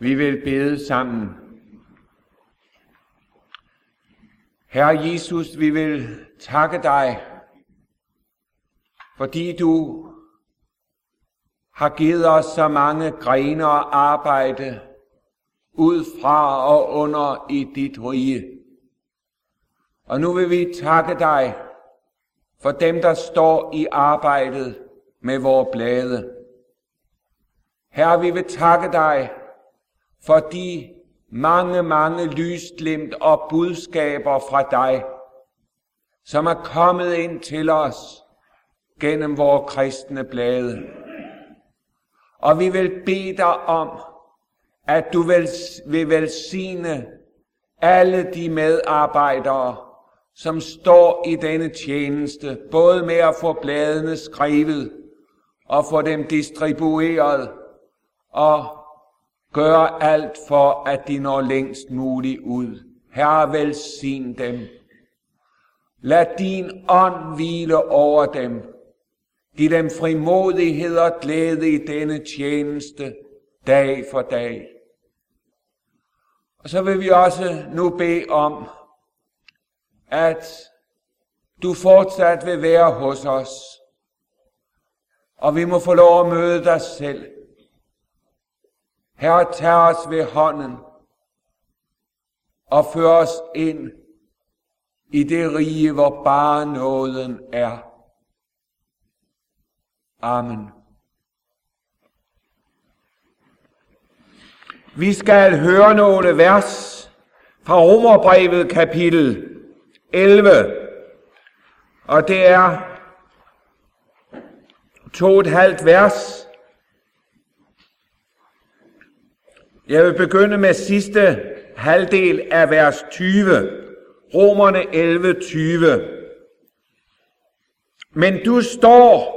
Vi vil bede sammen. Herre Jesus, vi vil takke dig, fordi du har givet os så mange grene og arbejde ud fra og under i dit rige. Og nu vil vi takke dig for dem, der står i arbejdet med vores blade. Herre, vi vil takke dig for de mange, mange lysglimt og budskaber fra dig, som er kommet ind til os gennem vores kristne blade. Og vi vil bede dig om, at du vil, vil velsigne alle de medarbejdere, som står i denne tjeneste, både med at få bladene skrevet og få dem distribueret og Gør alt for, at de når længst muligt ud. Herre, velsign dem. Lad din ånd hvile over dem. Giv dem frimodighed og glæde i denne tjeneste, dag for dag. Og så vil vi også nu bede om, at du fortsat vil være hos os, og vi må få lov at møde dig selv. Herre, tag os ved hånden og før os ind i det rige, hvor bare nåden er. Amen. Vi skal høre nogle vers fra Romerbrevet kapitel 11, og det er to og et halvt vers. Jeg vil begynde med sidste halvdel af vers 20. Romerne 11, 20. Men du står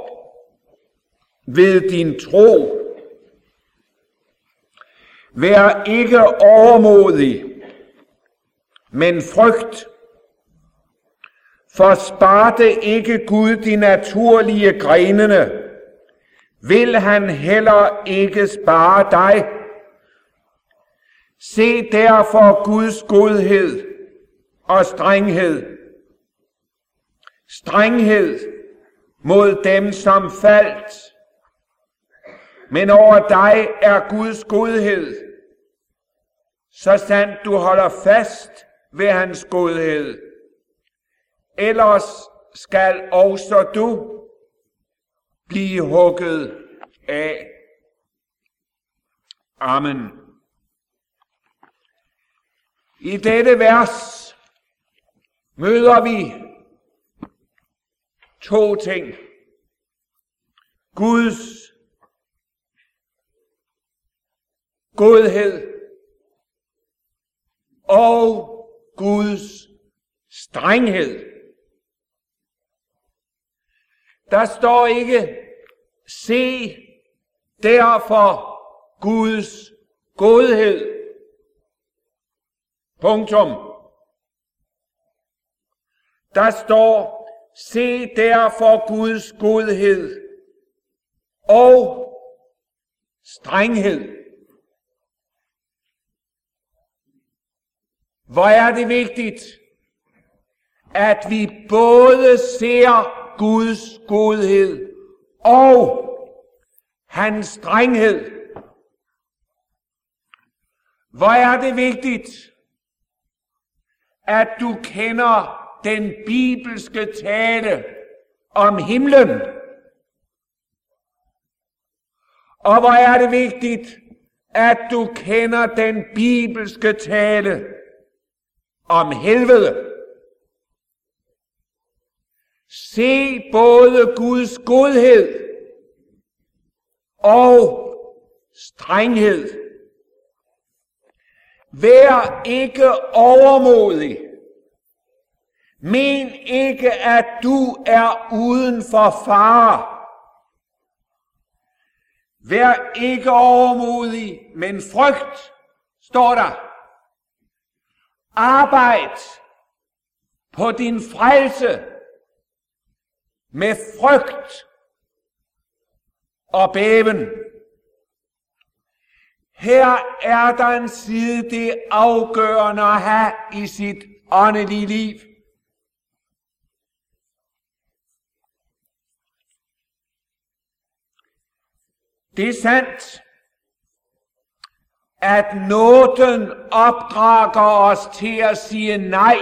ved din tro. Vær ikke overmodig, men frygt. For sparte ikke Gud de naturlige grenene, vil han heller ikke spare dig. Se derfor Guds godhed og strenghed. Strenghed mod dem, som faldt. Men over dig er Guds godhed, så sandt du holder fast ved hans godhed. Ellers skal også du blive hugget af. Amen. I dette vers møder vi to ting. Guds godhed og Guds strenghed. Der står ikke, se derfor Guds godhed. Punktum. Der står, se derfor Guds godhed og strenghed. Hvor er det vigtigt, at vi både ser Guds godhed og hans strenghed. Hvor er det vigtigt, at du kender den bibelske tale om himlen. Og hvor er det vigtigt, at du kender den bibelske tale om helvede. Se både Guds godhed og strenghed. Vær ikke overmodig. Men ikke, at du er uden for fare. Vær ikke overmodig, men frygt, står der. Arbejd på din frelse med frygt og bæven. Her er der en side, det er afgørende at have i sit åndelige liv. Det er sandt, at nåden opdrager os til at sige nej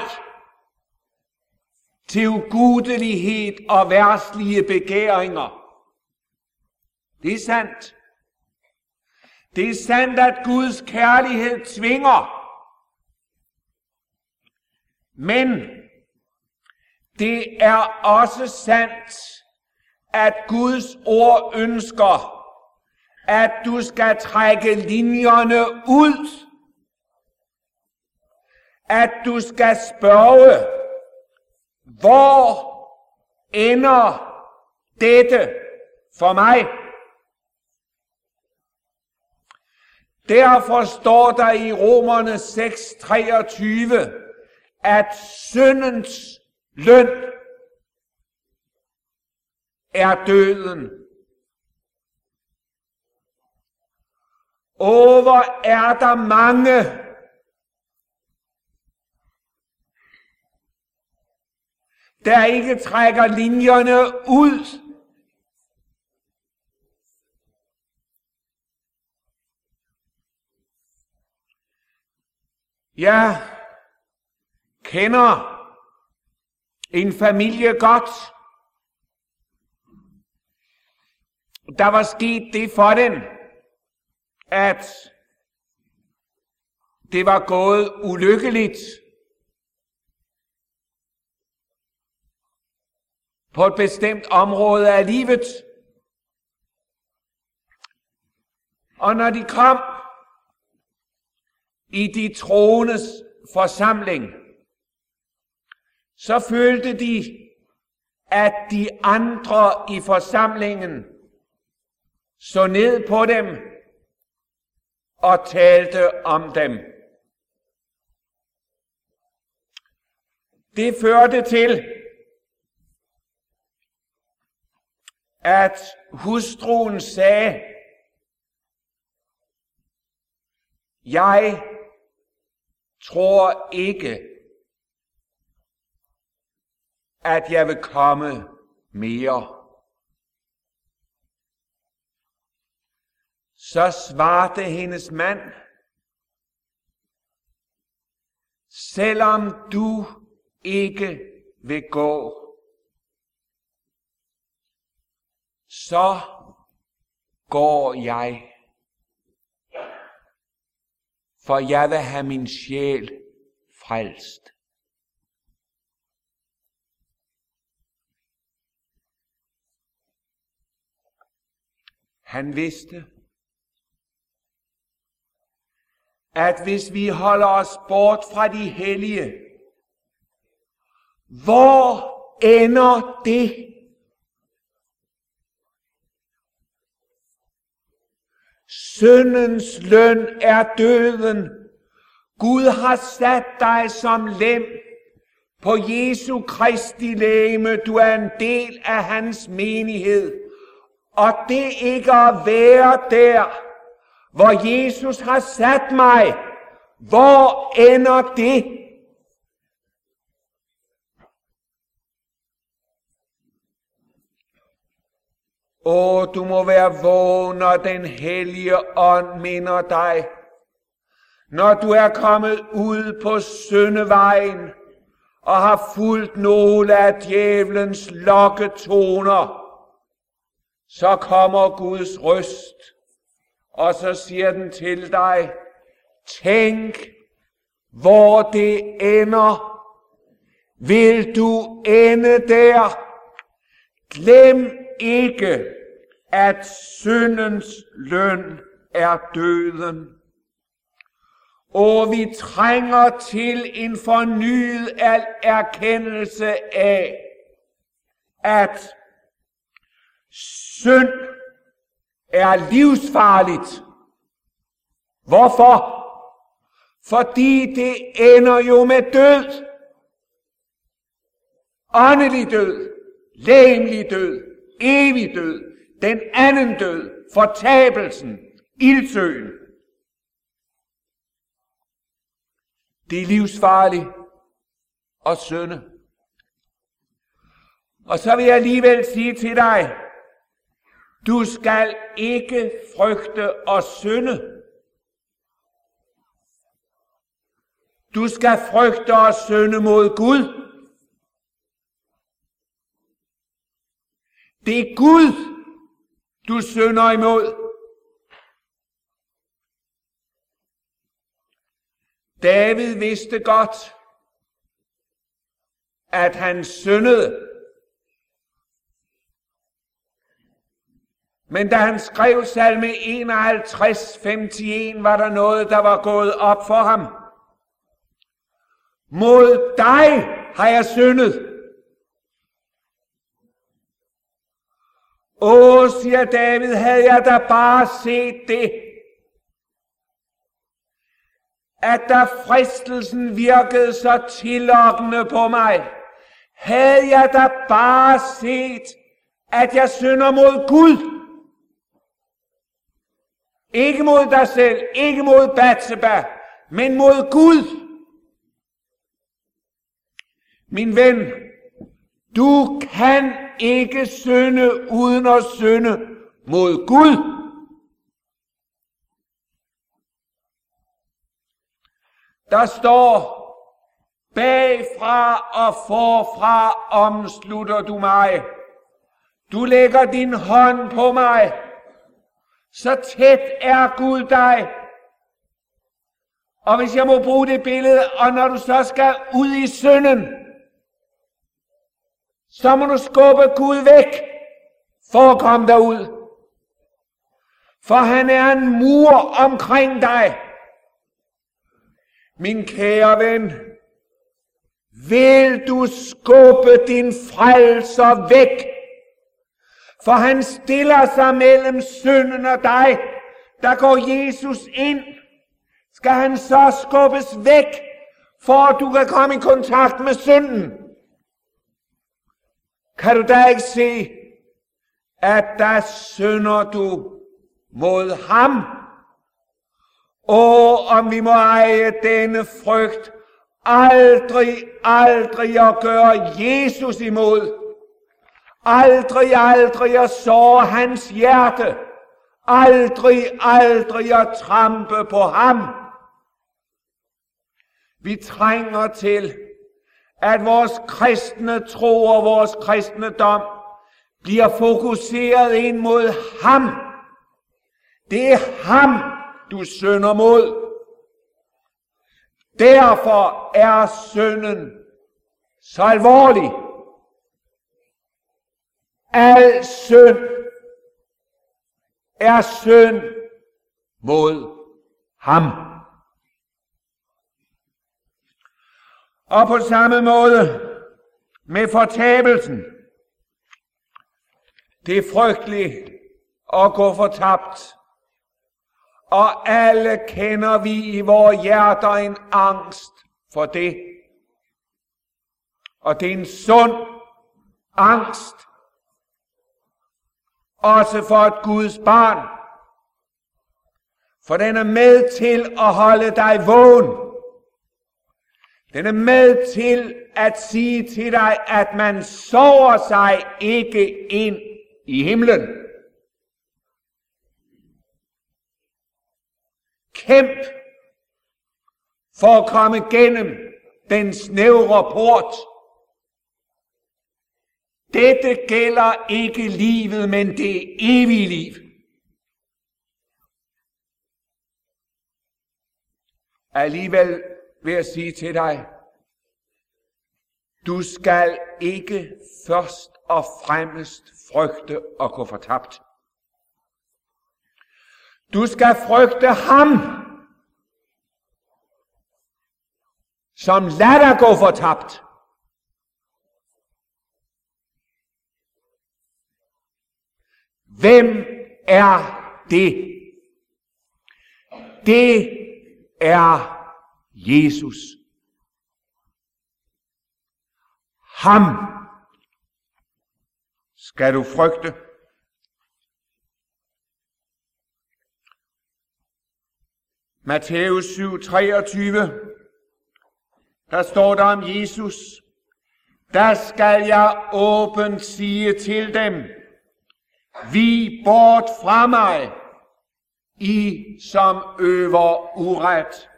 til ugudelighed og værslige begæringer. Det er sandt. Det er sandt, at Guds kærlighed tvinger. Men det er også sandt, at Guds ord ønsker, at du skal trække linjerne ud. At du skal spørge, hvor ender dette for mig? Derfor står der i Romerne 6:23, at syndens løn er døden. Over hvor er der mange, der ikke trækker linjerne ud Jeg kender en familie godt. Der var sket det for den, at det var gået ulykkeligt på et bestemt område af livet. Og når de kom i de troendes forsamling, så følte de, at de andre i forsamlingen så ned på dem og talte om dem. Det førte til, at hustruen sagde, jeg tror ikke, at jeg vil komme mere. Så svarte hendes mand, selvom du ikke vil gå, så går jeg for jeg vil have min sjæl frelst. Han vidste, at hvis vi holder os bort fra de hellige, hvor ender det? Syndens løn er døden. Gud har sat dig som lem på Jesu Kristi læme. Du er en del af hans menighed. Og det ikke at være der, hvor Jesus har sat mig, hvor ender det? Åh, du må være vågen, når den hellige ånd minder dig. Når du er kommet ud på syndevejen og har fulgt nogle af djævelens lokketoner, så kommer Guds røst, og så siger den til dig, tænk, hvor det ender. Vil du ende der? Glem ikke, at syndens løn er døden. Og vi trænger til en fornyet erkendelse af, at synd er livsfarligt. Hvorfor? Fordi det ender jo med død. Åndelig død, Læmelig død, evig død, den anden død, fortabelsen, ildsøen. Det er livsfarligt og synde. Og så vil jeg alligevel sige til dig, du skal ikke frygte og synde. Du skal frygte og synde mod Gud. Det er Gud, du sønder imod. David vidste godt, at han syndede. Men da han skrev salme 51, 51, var der noget, der var gået op for ham. Mod dig har jeg syndet. Åh, siger David, havde jeg da bare set det, at da fristelsen virkede så tillokkende på mig, havde jeg da bare set, at jeg synder mod Gud. Ikke mod dig selv, ikke mod Batseba, men mod Gud. Min ven, du kan ikke synde uden at synde mod Gud. Der står, bagfra og forfra omslutter du mig. Du lægger din hånd på mig. Så tæt er Gud dig. Og hvis jeg må bruge det billede, og når du så skal ud i synden, så må du skubbe Gud væk for at komme derud. For han er en mur omkring dig. Min kære ven, vil du skubbe din frelser væk? For han stiller sig mellem synden og dig. Der går Jesus ind. Skal han så skubbes væk, for at du kan komme i kontakt med synden? Kan du da ikke se, at der synder du mod ham? Og om vi må eje denne frygt, aldrig, aldrig at gøre Jesus imod. Aldrig, aldrig at såre hans hjerte. Aldrig, aldrig at trampe på ham. Vi trænger til, at vores kristne tro og vores kristne dom bliver fokuseret ind mod ham. Det er ham, du synder mod. Derfor er synden så alvorlig. Al synd er synd mod ham. Og på samme måde med fortabelsen. Det er frygteligt at gå fortabt og alle kender vi i vores hjerter en angst for det. Og det er en sund angst, også for et Guds barn. For den er med til at holde dig vågen. Den er med til at sige til dig, at man sover sig ikke ind i himlen. Kæmp for at komme gennem den snævre port. Dette gælder ikke livet, men det evige liv. Alligevel vil jeg sige til dig, du skal ikke først og fremmest frygte at gå fortabt. Du skal frygte ham, som lader dig gå fortabt. Hvem er det? Det er Jesus. Ham skal du frygte. Matthæus 7, 23. der står der om Jesus, der skal jeg åbent sige til dem, vi bort fra mig, I som øver uret.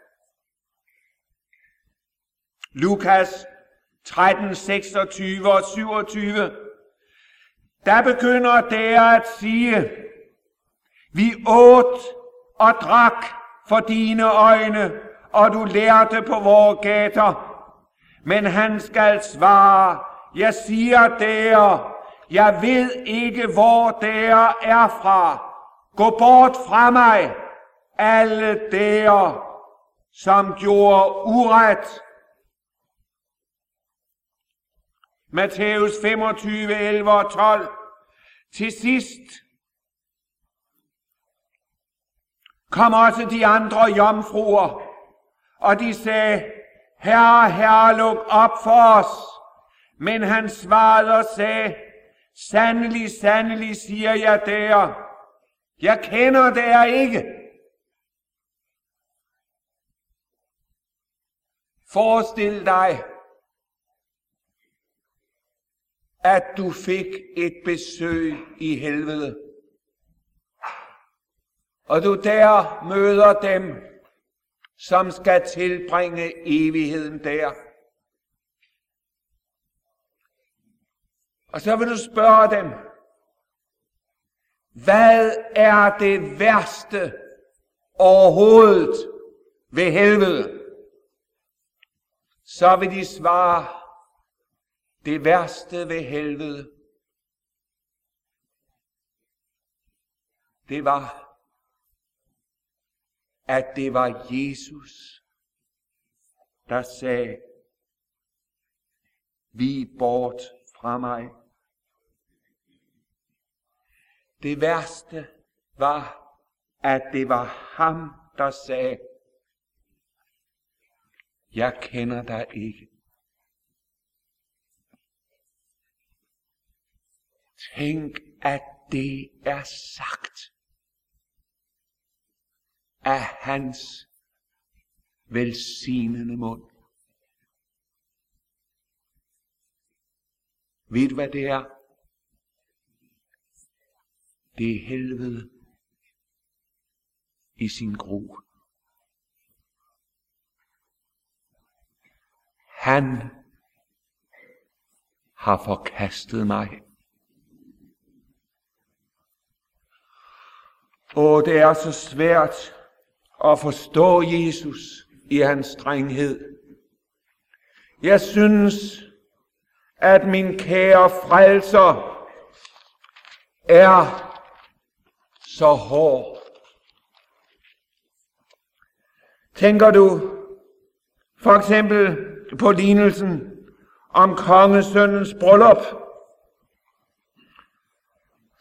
Lukas 13, 26 og 27. Der begynder der at sige, vi åt og drak for dine øjne, og du lærte på vores gater. Men han skal svare, jeg siger der, jeg ved ikke, hvor der er fra. Gå bort fra mig, alle der, som gjorde uret. Matthæus 25, 11 og 12. Til sidst kom også de andre jomfruer, og de sagde, Herre, herre, luk op for os. Men han svarede og sagde, Sandelig, sandelig, siger jeg der, jeg kender der ikke. Forestil dig, at du fik et besøg i helvede. Og du der møder dem, som skal tilbringe evigheden der. Og så vil du spørge dem, hvad er det værste overhovedet ved helvede? Så vil de svare, det værste ved helvede, det var, at det var Jesus, der sagde, vi bort fra mig. Det værste var, at det var ham, der sagde, jeg kender dig ikke. Tænk, at det er sagt af hans velsignende mund. Ved du, hvad det er? Det er helvede i sin gro. Han har forkastet mig. Og det er så svært at forstå Jesus i hans strenghed. Jeg synes, at min kære frelser er så hård. Tænker du for eksempel på lignelsen om kongesøndens bryllup?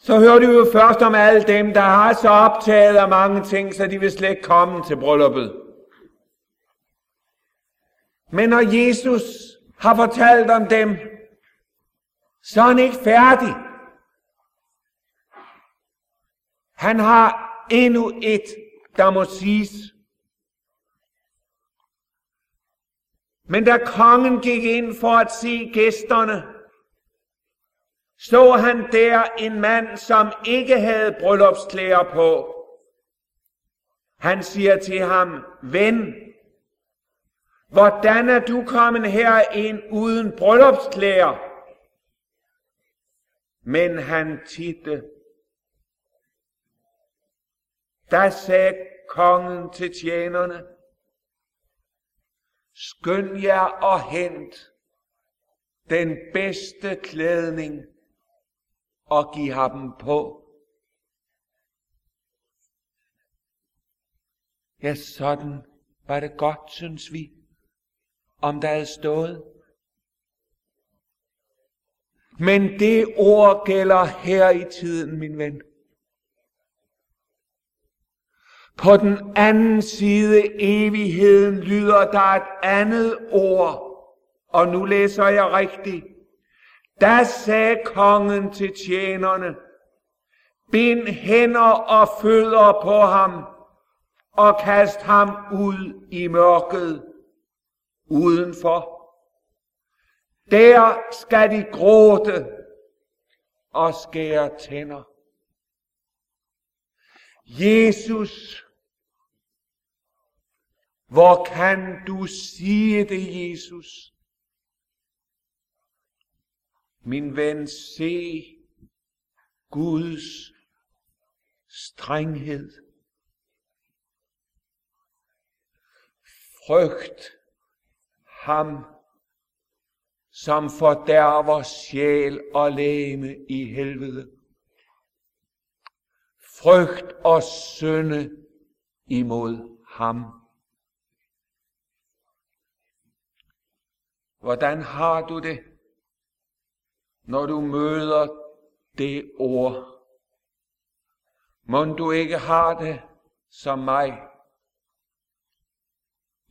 Så hører du jo først om alle dem, der har så optaget af mange ting, så de vil slet ikke komme til brylluppet. Men når Jesus har fortalt om dem, så er han ikke færdig. Han har endnu et, der må siges. Men da kongen gik ind for at se gæsterne, så han der en mand, som ikke havde bryllupsklæder på. Han siger til ham, ven, hvordan er du kommet her ind uden bryllupsklæder? Men han titte. Da sagde kongen til tjenerne, skynd jer og hent den bedste klædning og give ham på. Ja, sådan var det godt, synes vi, om der havde stået. Men det ord gælder her i tiden, min ven. På den anden side evigheden lyder der et andet ord, og nu læser jeg rigtigt. Da sagde kongen til tjenerne, bind hænder og fødder på ham, og kast ham ud i mørket, udenfor. Der skal de gråte og skære tænder. Jesus, hvor kan du sige det, Jesus? Min ven, se Guds strenghed. Frygt ham, som fordærver sjæl og læme i helvede. Frygt og synde imod ham. Hvordan har du det, når du møder det ord? Må du ikke har det som mig?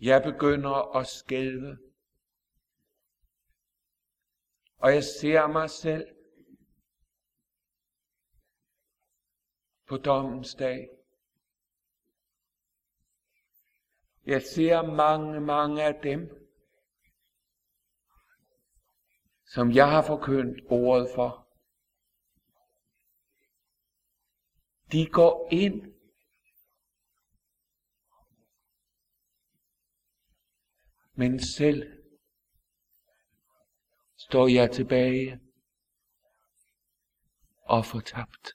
Jeg begynder at skælve. Og jeg ser mig selv på dommens dag. Jeg ser mange, mange af dem, som jeg har forkyndt ordet for. De går ind men selv står jeg tilbage og fortabt.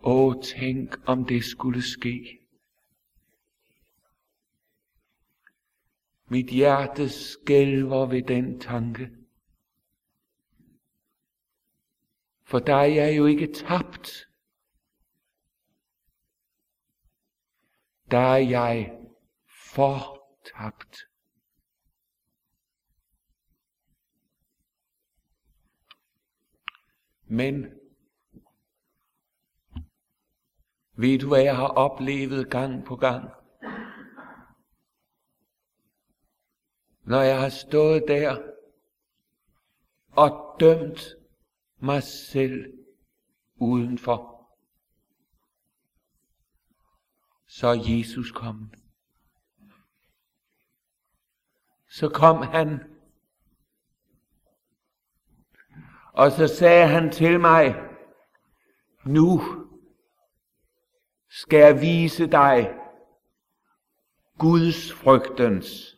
Åh, tænk om det skulle ske. Mit hjerte skælver ved den tanke. For der er jeg jo ikke tabt. Der er jeg fortabt. Men ved du, hvad jeg har oplevet gang på gang? Når jeg har stået der og dømt mig selv udenfor, så er Jesus kommet. Så kom han, og så sagde han til mig, nu skal jeg vise dig Guds frygtens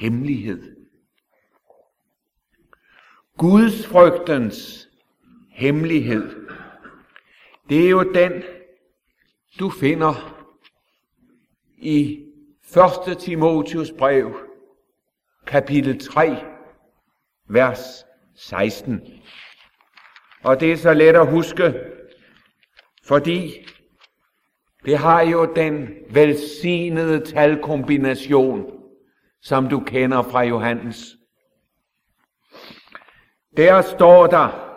hemmelighed. Guds frygtens hemmelighed. Det er jo den, du finder i 1. Timotius brev, kapitel 3, vers 16. Og det er så let at huske, fordi det har jo den velsignede talkombination, som du kender fra Johannes. Der står der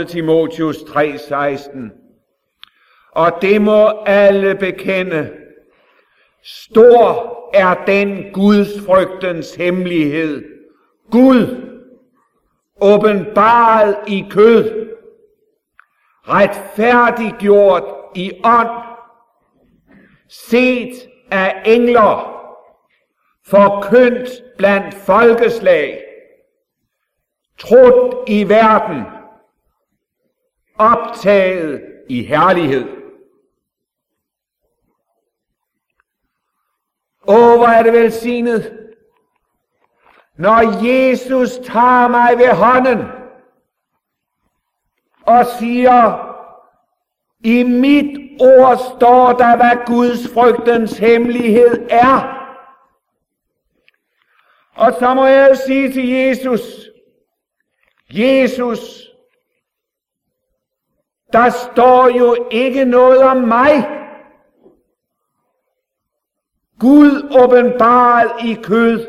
1. Timotius 3:16. Og det må alle bekende. Stor er den Guds frygtens hemmelighed. Gud, åbenbaret i kød, retfærdiggjort i ånd, set af engler, forkyndt blandt folkeslag, trådt i verden, optaget i herlighed. Åh, hvor er det velsignet, når Jesus tager mig ved hånden og siger, i mit ord står der, hvad Guds frygtens hemmelighed er. Og så må jeg sige til Jesus, Jesus, der står jo ikke noget om mig. Gud åbenbaret i kød,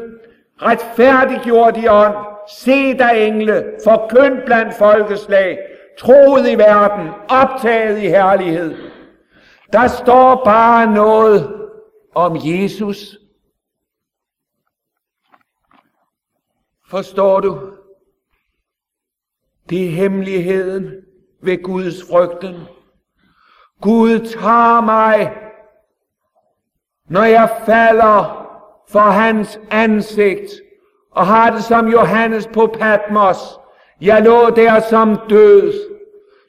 retfærdiggjort i ånd, se dig engle, forkynd blandt folkeslag, troet i verden, optaget i herlighed. Der står bare noget om Jesus. Forstår du? Det er hemmeligheden ved Guds frygten. Gud tager mig når jeg falder for hans ansigt, og har det som Johannes på Patmos. Jeg lå der som død.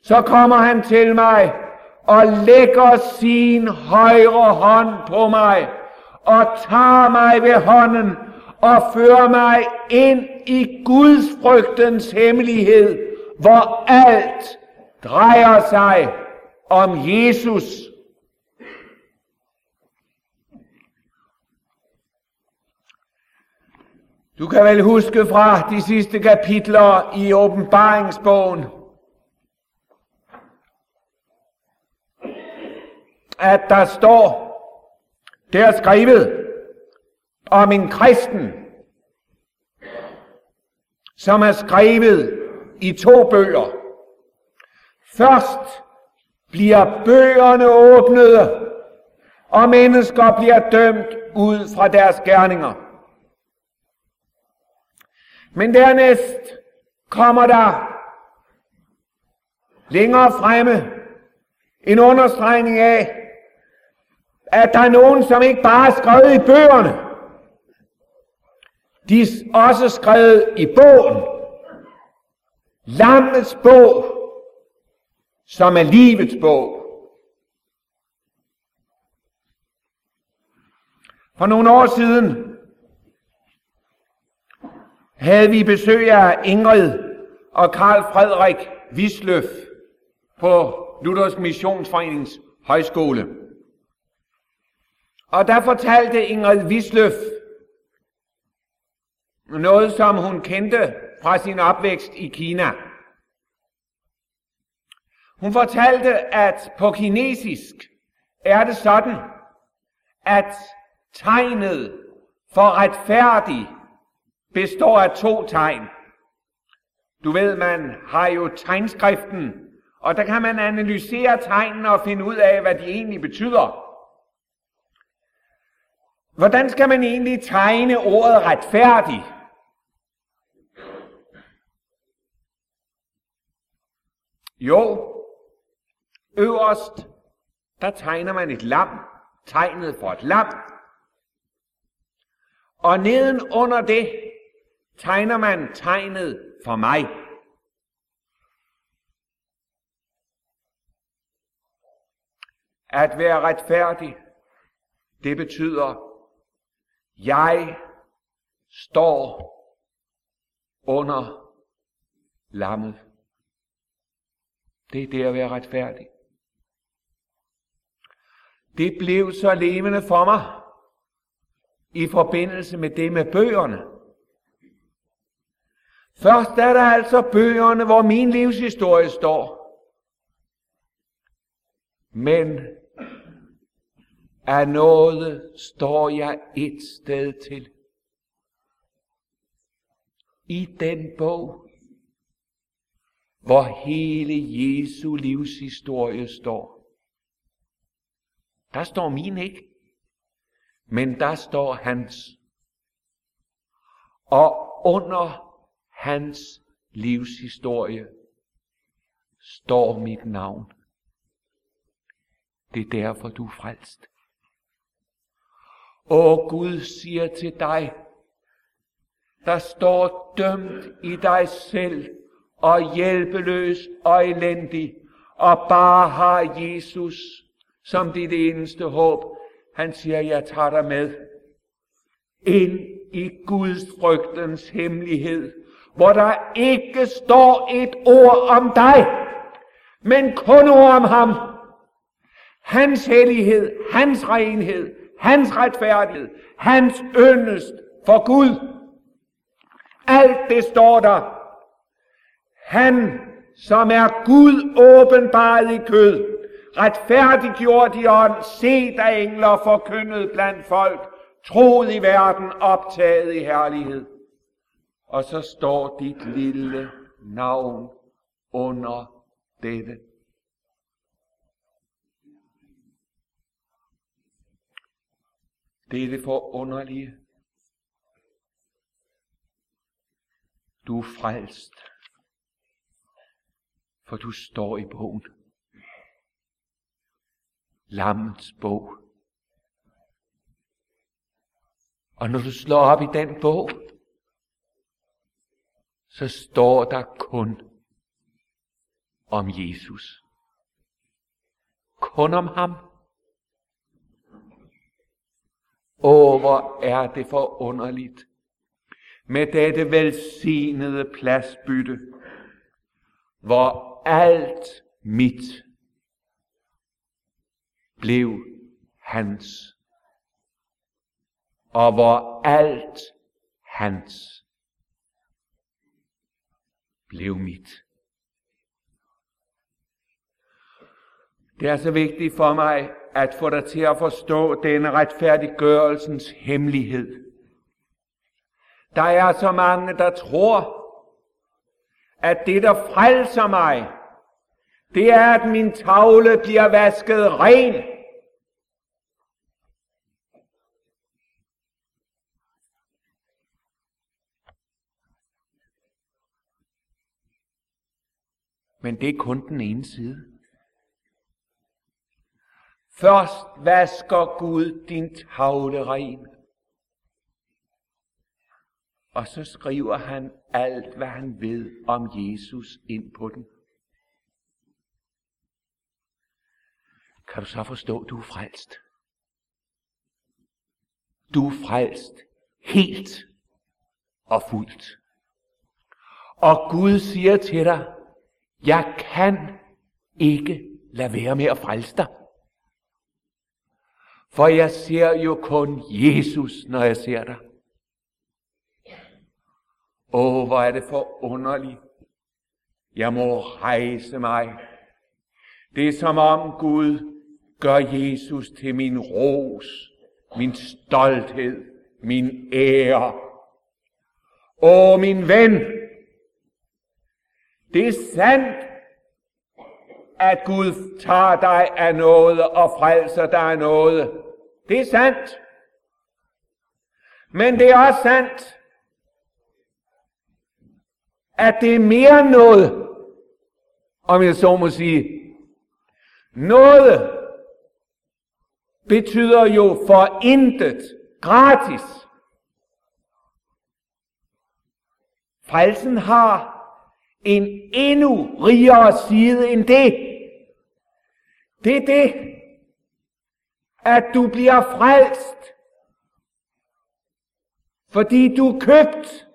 Så kommer han til mig og lægger sin højre hånd på mig og tager mig ved hånden og fører mig ind i Guds frygtens hemmelighed, hvor alt drejer sig om Jesus. Du kan vel huske fra de sidste kapitler i åbenbaringsbogen, at der står, der skrevet om en kristen, som er skrevet i to bøger. Først bliver bøgerne åbnede, og mennesker bliver dømt ud fra deres gerninger. Men dernæst kommer der længere fremme en understregning af, at der er nogen, som ikke bare er skrevet i bøgerne, de er også skrevet i bogen. Lammets bog, som er livets bog. For nogle år siden havde vi besøg af Ingrid og Karl Frederik Wisløf på Luthersk Missionsforenings højskole. Og der fortalte Ingrid Wisløf, noget, som hun kendte fra sin opvækst i Kina. Hun fortalte, at på kinesisk er det sådan, at tegnet for retfærdig består af to tegn. Du ved, man har jo tegnskriften, og der kan man analysere tegnene og finde ud af, hvad de egentlig betyder. Hvordan skal man egentlig tegne ordet retfærdig? Jo, øverst, der tegner man et lam, tegnet for et lam. Og neden under det tegner man tegnet for mig. At være retfærdig, det betyder, jeg står under lammet. Det er det at være retfærdig. Det blev så levende for mig i forbindelse med det med bøgerne. Først er der altså bøgerne, hvor min livshistorie står. Men af noget står jeg et sted til. I den bog, hvor hele Jesu livshistorie står. Der står min ikke, men der står hans. Og under hans livshistorie står mit navn. Det er derfor, du er frelst. Og Gud siger til dig, der står dømt i dig selv, og hjælpeløs og elendig, og bare har Jesus som dit eneste håb. Han siger, jeg tager dig med ind i Guds frygtens hemmelighed, hvor der ikke står et ord om dig, men kun ord om ham. Hans hellighed, hans renhed, hans retfærdighed, hans yndest for Gud. Alt det står der han, som er Gud åbenbaret i kød, retfærdiggjort i ånd, set af engler, forkyndet blandt folk, troet i verden, optaget i herlighed. Og så står dit lille navn under dette. Det er det forunderlige. Du er frelst for du står i bogen. Lammets bog. Og når du slår op i den bog, så står der kun om Jesus. Kun om ham. Åh, hvor er det forunderligt med dette velsignede pladsbytte, hvor alt mit blev hans, og hvor alt hans blev mit. Det er så vigtigt for mig at få dig til at forstå denne retfærdiggørelsens hemmelighed. Der er så mange, der tror, at det, der frelser mig, det er, at min tavle bliver vasket ren. Men det er kun den ene side. Først vasker Gud din tavle ren. Og så skriver han alt, hvad han ved om Jesus ind på den. Kan du så forstå, at du er frelst? Du er frelst helt og fuldt. Og Gud siger til dig, jeg kan ikke lade være med at frelse dig. For jeg ser jo kun Jesus, når jeg ser dig. Åh, hvor er det forunderligt. Jeg må rejse mig. Det er som om Gud gør Jesus til min ros, min stolthed, min ære. Åh, min ven, det er sandt, at Gud tager dig af noget og frelser dig af noget. Det er sandt. Men det er også sandt, at det er mere noget, om jeg så må sige. Noget betyder jo for intet, gratis. Frelsen har en endnu rigere side end det. Det er det, at du bliver frelst, fordi du er købt.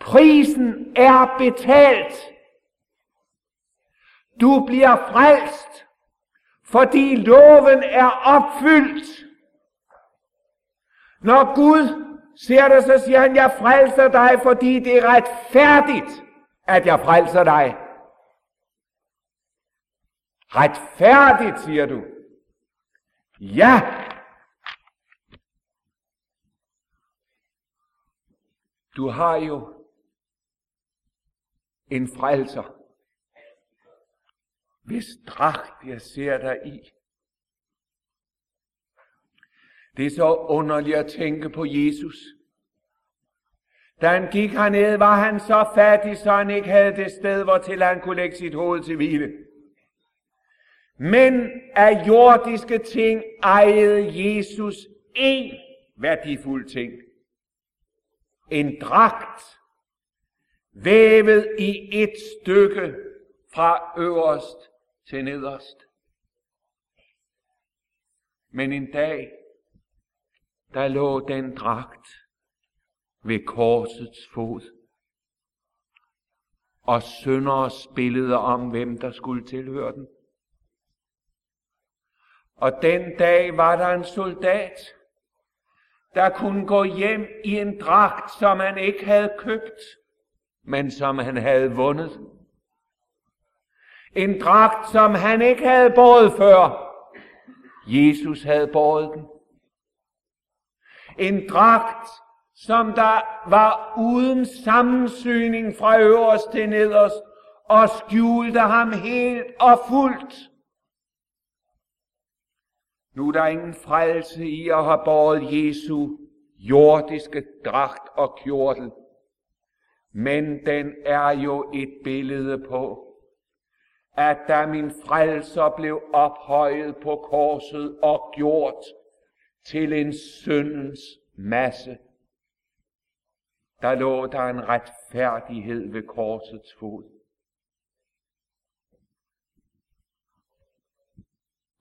Prisen er betalt. Du bliver frelst, fordi loven er opfyldt. Når Gud ser det, så siger han, jeg frelser dig, fordi det er retfærdigt, at jeg frelser dig. Retfærdigt, siger du. Ja! Du har jo en frelser, hvis dragt jeg ser dig i. Det er så underligt at tænke på Jesus. Da han gik herned, var han så fattig, så han ikke havde det sted, hvor til han kunne lægge sit hoved til hvile. Men af jordiske ting ejede Jesus én værdifuld ting. En dragt, vævet i et stykke fra øverst til nederst. Men en dag, der lå den dragt ved korsets fod. Og søndere spillede om, hvem der skulle tilhøre den. Og den dag var der en soldat, der kunne gå hjem i en dragt, som han ikke havde købt, men som han havde vundet. En dragt, som han ikke havde båret før. Jesus havde båret den. En dragt, som der var uden sammensyning fra øverst til nederst, og skjulte ham helt og fuldt. Nu er der ingen frelse i at have båret Jesu jordiske dragt og kjortel. Men den er jo et billede på, at da min frelser blev ophøjet på korset og gjort til en syndens masse, der lå der en retfærdighed ved korsets fod.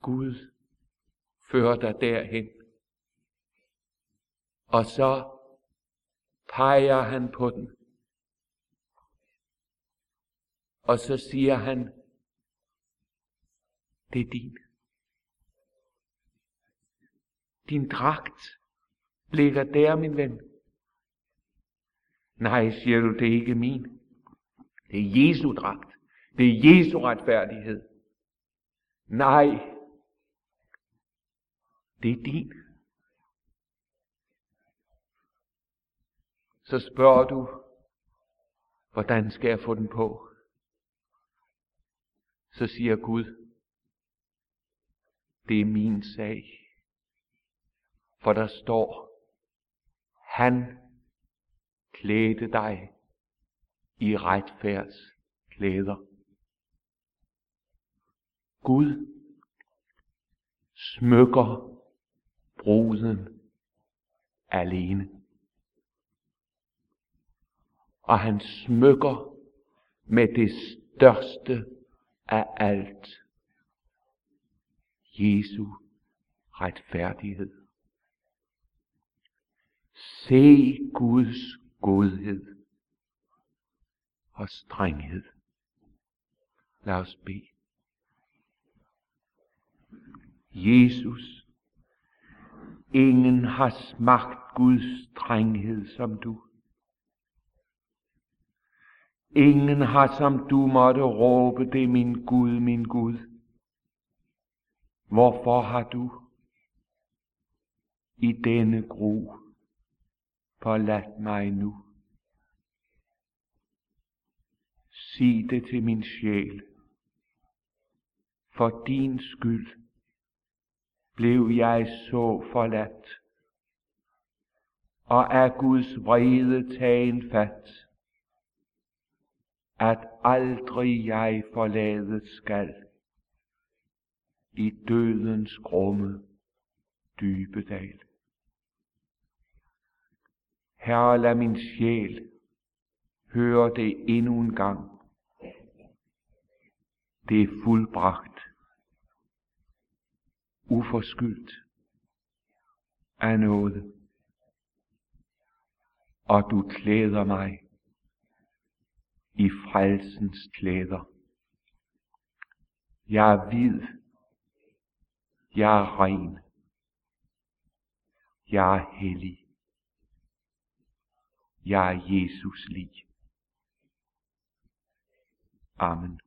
Gud fører dig derhen. Og så peger han på den. Og så siger han, det er din. Din dragt ligger der, min ven. Nej, siger du, det er ikke min. Det er Jesu dragt. Det er Jesu retfærdighed. Nej, det er din. Så spørger du, hvordan skal jeg få den på? Så siger Gud, det er min sag. For der står, han klædte dig i retfærds klæder. Gud smykker bruden alene. Og han smykker med det største af alt. Jesu retfærdighed. Se Guds godhed og strenghed. Lad os bede. Jesus, ingen har smagt Guds strenghed som du. Ingen har som du måtte råbe det, min Gud, min Gud. Hvorfor har du i denne gro forladt mig nu? Sig det til min sjæl. For din skyld blev jeg så forladt, og er Guds vrede tagen fat, at aldrig jeg forladet skal i dødens grumme dybe dal. Herre, lad min sjæl høre det endnu en gang. Det er fuldbragt, uforskyldt af noget, og du klæder mig i frelsens klæder. Jeg er hvid, jeg er ren, jeg er hellig. Jeg er Jesus lig. Amen.